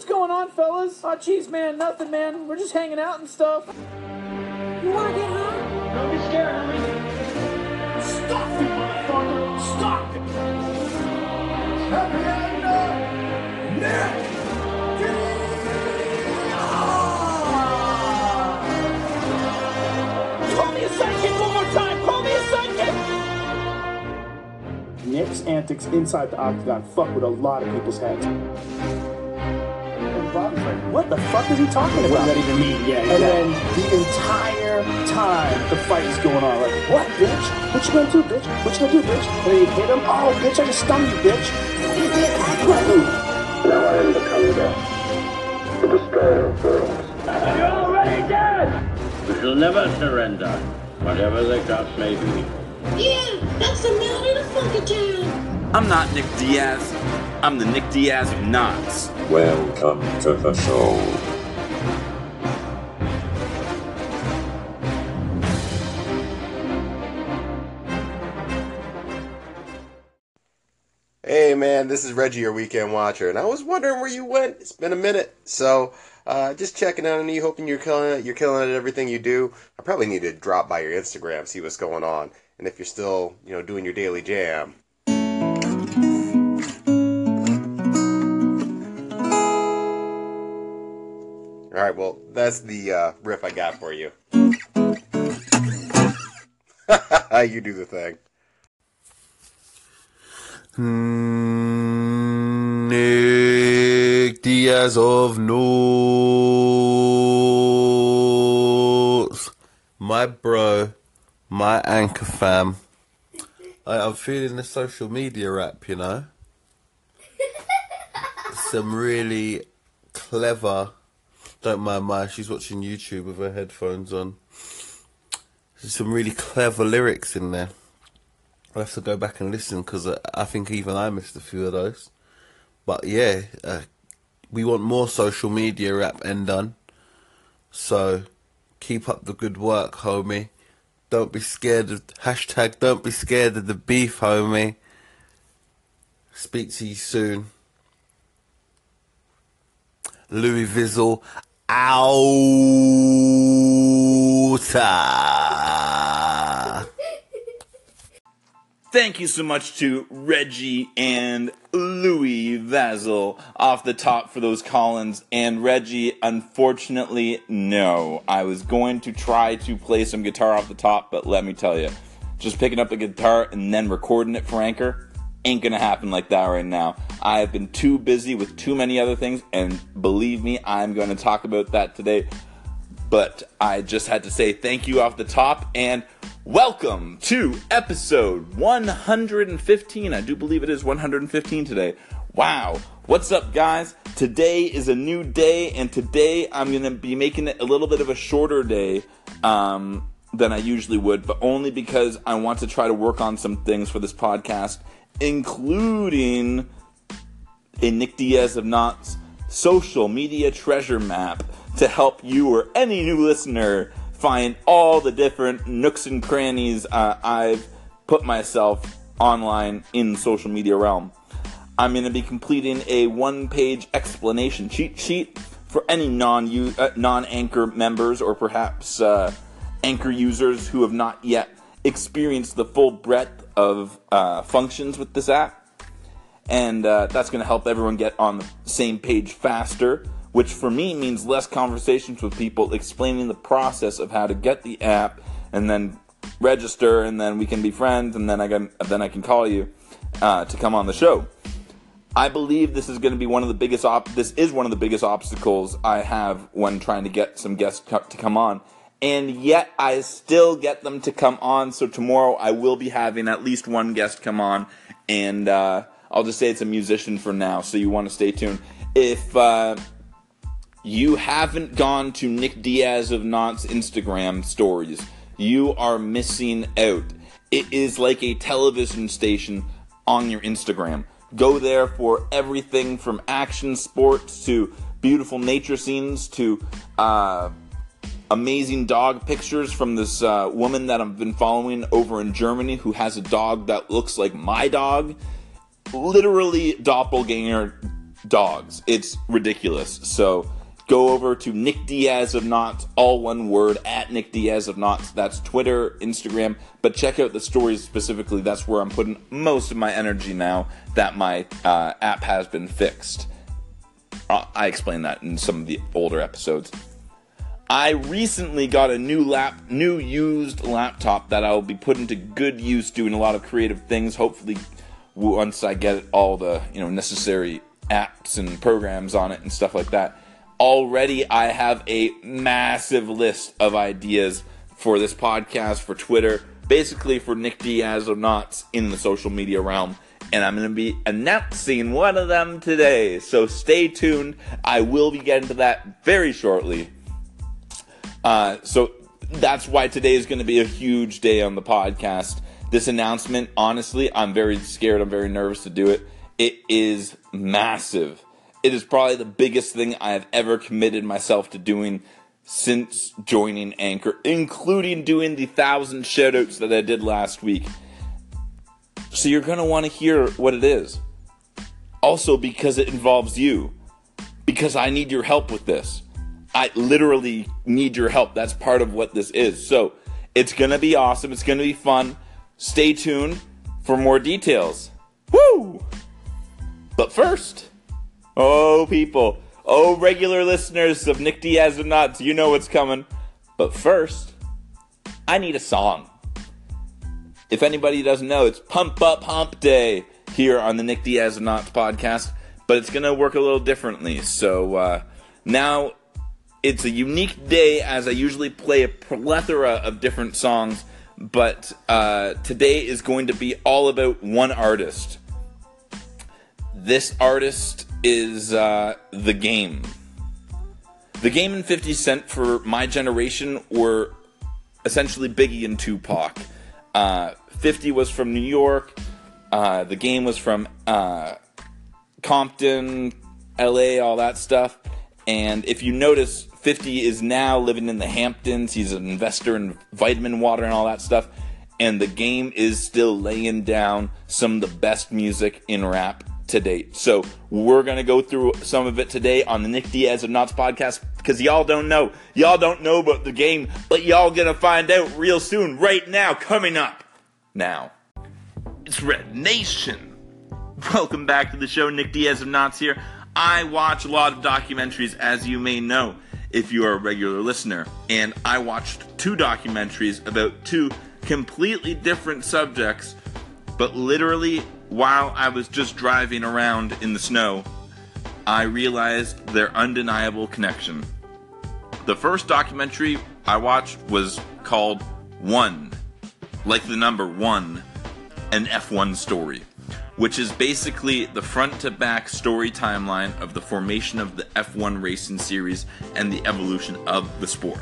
What's going on, fellas? Oh, jeez, man, nothing, man. We're just hanging out and stuff. You wanna get hurt? Don't be scared, homie. Stop it, motherfucker! Stop it! Happy Nick Call me a sidekick one more time! Call me a sidekick! Nick's antics inside the octagon fuck with a lot of people's heads. And Bobby's like, what the fuck is he talking about? What does that even mean? Yeah, And then the entire time the fight is going on, like, what, bitch? What you gonna do, bitch? What you gonna do, bitch? And then you hit him, oh, bitch, I just stunned you, bitch. Now I am the Kanga, the destroyer of worlds. You're already dead! We shall never surrender, whatever the cost may be. Yeah, that's the man in the funky town. I'm not Nick Diaz. I'm the Nick Diaz of knots. Welcome to the show. Hey man, this is Reggie, your weekend watcher, and I was wondering where you went. It's been a minute, so uh, just checking on you, hoping you're killing it. You're killing it at everything you do. I probably need to drop by your Instagram, see what's going on, and if you're still, you know, doing your daily jam. All right, well, that's the uh, riff I got for you. you do the thing. Nick Diaz of North. My bro, my anchor fam. I, I'm feeling the social media rap, you know. Some really clever. Don't mind my. She's watching YouTube with her headphones on. There's some really clever lyrics in there. I'll have to go back and listen because I, I think even I missed a few of those. But yeah, uh, we want more social media rap and done. So keep up the good work, homie. Don't be scared of hashtag. Don't be scared of the beef, homie. Speak to you soon. Louis Vizzle outa. Thank you so much to Reggie and Louis Vazel off the top for those Collins. And Reggie, unfortunately, no. I was going to try to play some guitar off the top, but let me tell you, just picking up a guitar and then recording it for Anchor ain't gonna happen like that right now. I have been too busy with too many other things, and believe me, I'm to talk about that today. But I just had to say thank you off the top and welcome to episode 115. I do believe it is 115 today. Wow. What's up, guys? Today is a new day, and today I'm to be making it a little bit of a shorter day um, than I usually would, but only because I want to try to work on some things for this podcast, including a Nick Diaz of Knots social media treasure map to help you or any new listener find all the different nooks and crannies uh, I've put myself online in social media realm. I'm going to be completing a one-page explanation cheat sheet for any non uh, non-anchor members or perhaps uh, anchor users who have not yet experienced the full breadth of uh, functions with this app and uh, that's going to help everyone get on the same page faster which for me means less conversations with people explaining the process of how to get the app and then register and then we can be friends and then I can then I can call you uh, to come on the show. I believe this is going to be one of the biggest op- this is one of the biggest obstacles I have when trying to get some guests to come on. And yet I still get them to come on. So tomorrow I will be having at least one guest come on and uh, I'll just say it's a musician for now, so you want to stay tuned. If uh, you haven't gone to Nick Diaz of Knots Instagram stories, you are missing out. It is like a television station on your Instagram. Go there for everything from action sports to beautiful nature scenes to uh, amazing dog pictures from this uh, woman that I've been following over in Germany who has a dog that looks like my dog. Literally doppelganger dogs. It's ridiculous. So go over to Nick Diaz of Knots, all one word, at Nick Diaz of Knots. That's Twitter, Instagram. But check out the stories specifically. That's where I'm putting most of my energy now that my uh, app has been fixed. Uh, I explained that in some of the older episodes. I recently got a new lap, new used laptop that I will be putting to good use, doing a lot of creative things. Hopefully, once I get all the you know necessary apps and programs on it and stuff like that. Already, I have a massive list of ideas for this podcast, for Twitter, basically for Nick Diaz or Knots in the social media realm. And I'm going to be announcing one of them today. So stay tuned. I will be getting to that very shortly. Uh, so that's why today is going to be a huge day on the podcast. This announcement, honestly, I'm very scared. I'm very nervous to do it. It is massive. It is probably the biggest thing I have ever committed myself to doing since joining Anchor, including doing the thousand shoutouts that I did last week. So you're going to want to hear what it is. Also, because it involves you. Because I need your help with this. I literally need your help. That's part of what this is. So it's going to be awesome. It's going to be fun. Stay tuned for more details. Woo! But first, oh, people, oh, regular listeners of Nick Diaz and Knots, you know what's coming. But first, I need a song. If anybody doesn't know, it's Pump Up Hump Day here on the Nick Diaz and Knots podcast, but it's going to work a little differently. So uh, now it's a unique day as I usually play a plethora of different songs, but uh, today is going to be all about one artist. This artist is uh, The Game. The Game and 50 Cent for my generation were essentially Biggie and Tupac. Uh, 50 was from New York, uh, The Game was from uh, Compton, LA, all that stuff. And if you notice, 50 is now living in the Hamptons. He's an investor in vitamin water and all that stuff. And the game is still laying down some of the best music in rap to date. So we're going to go through some of it today on the Nick Diaz of Knots podcast because y'all don't know. Y'all don't know about the game, but y'all going to find out real soon, right now, coming up. Now, it's Red Nation. Welcome back to the show. Nick Diaz of Knots here. I watch a lot of documentaries, as you may know if you are a regular listener. And I watched two documentaries about two completely different subjects, but literally while I was just driving around in the snow, I realized their undeniable connection. The first documentary I watched was called One, like the number one, an F1 story which is basically the front to back story timeline of the formation of the F1 racing series and the evolution of the sport.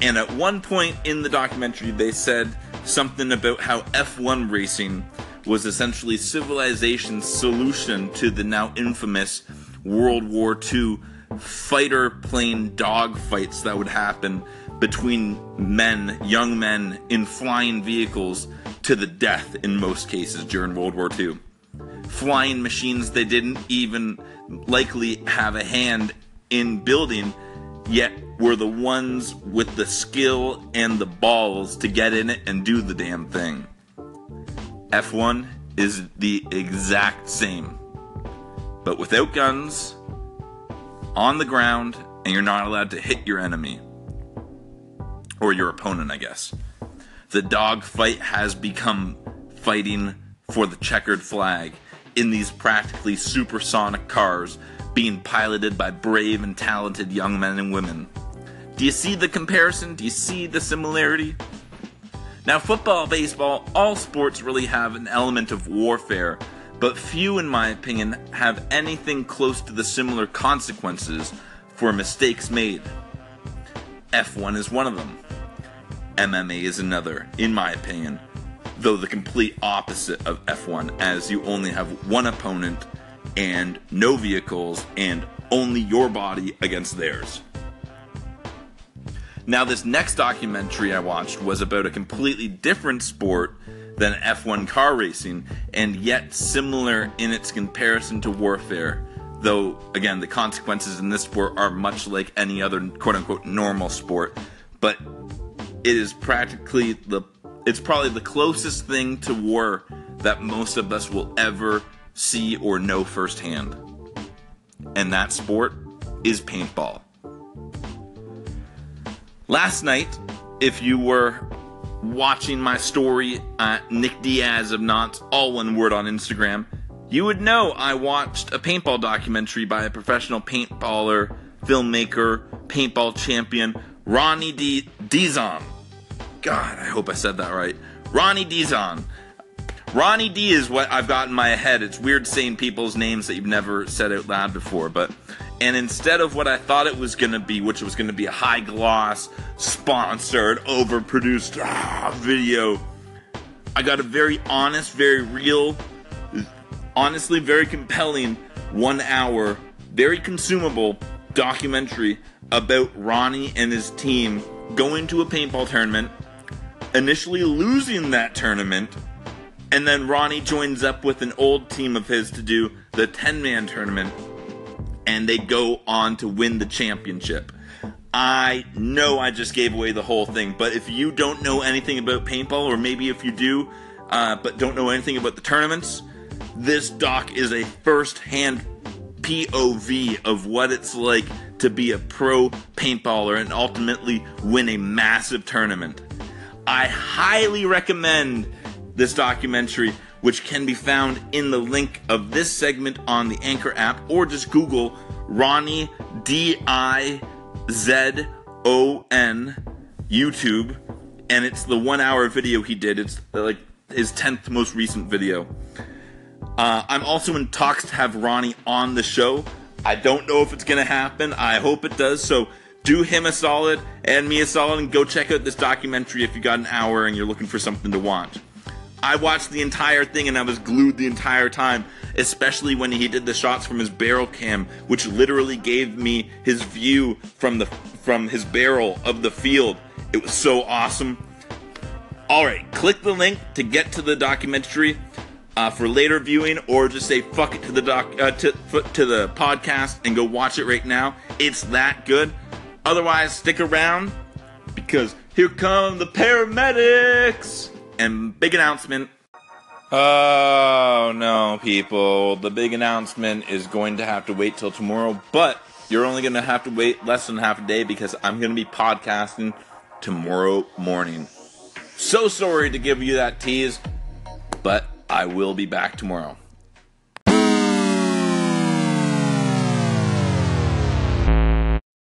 And at one point in the documentary, they said something about how F1 racing was essentially civilization's solution to the now infamous World War II fighter plane dogfights that would happen between men, young men, in flying vehicles to the death in most cases during World War II. Flying machines they didn't even likely have a hand in building, yet were the ones with the skill and the balls to get in it and do the damn thing. F1 is the exact same, but without guns, on the ground, and you're not allowed to hit your enemy. Or your opponent, I guess the dogfight has become fighting for the checkered flag in these practically supersonic cars being piloted by brave and talented young men and women. Do you see the comparison? Do you see the similarity? Now, football, baseball, all sports really have an element of warfare, but few, in my opinion, have anything close to the similar consequences for mistakes made. F1 is one of them. MMA is another, in my opinion, though the complete opposite of F1, as you only have one opponent and no vehicles and only your body against theirs. Now, this next documentary I watched was about a completely different sport than F1 car racing, and yet similar in its comparison to warfare though again the consequences in this sport are much like any other quote unquote normal sport. But it is practically the it's probably the closest thing to war that most of us will ever see or know firsthand. And that sport is paintball. Last night if you were watching my story at nick diaz of knots all one word on instagram you would know I watched a paintball documentary by a professional paintballer, filmmaker, paintball champion, Ronnie D. Dizon. God, I hope I said that right. Ronnie Dizon. Ronnie D is what I've got in my head. It's weird saying people's names that you've never said out loud before, but and instead of what I thought it was going to be, which was going to be a high gloss, sponsored, overproduced ah, video, I got a very honest, very real, honestly very compelling one hour, very consumable documentary about Ronnie and his team going to a paintball tournament, initially losing that tournament, and then Ronnie joins up with an old team of his to do the 10 man tournament, and they go on to win the championship. I know I just gave away the whole thing, but if you don't know anything about paintball, or maybe if you do, uh, but don't know anything about the tournaments, this doc is a first hand POV of what it's like to be a pro paintballer and ultimately win a massive tournament. I highly recommend this documentary, which can be found in the link of this segment on the Anchor app, or just Google Ronnie D I Z O N YouTube, and it's the one hour video he did. It's like his 10th most recent video. Uh, I'm also in talks to have Ronnie on the show. I don't know if it's going to happen. I hope it does. So do him a solid and me a solid and go check out this documentary if you got an hour and you're looking for something to watch. I watched the entire thing and I was glued the entire time, especially when he did the shots from his barrel cam, which literally gave me his view from the from his barrel of the field. It was so awesome. All right, click the link to get to the documentary uh, for later viewing, or just say fuck it to the doc uh, to to the podcast and go watch it right now. It's that good. Otherwise, stick around because here come the paramedics and big announcement. Oh no, people! The big announcement is going to have to wait till tomorrow, but you're only going to have to wait less than half a day because I'm going to be podcasting tomorrow morning. So sorry to give you that tease, but I will be back tomorrow.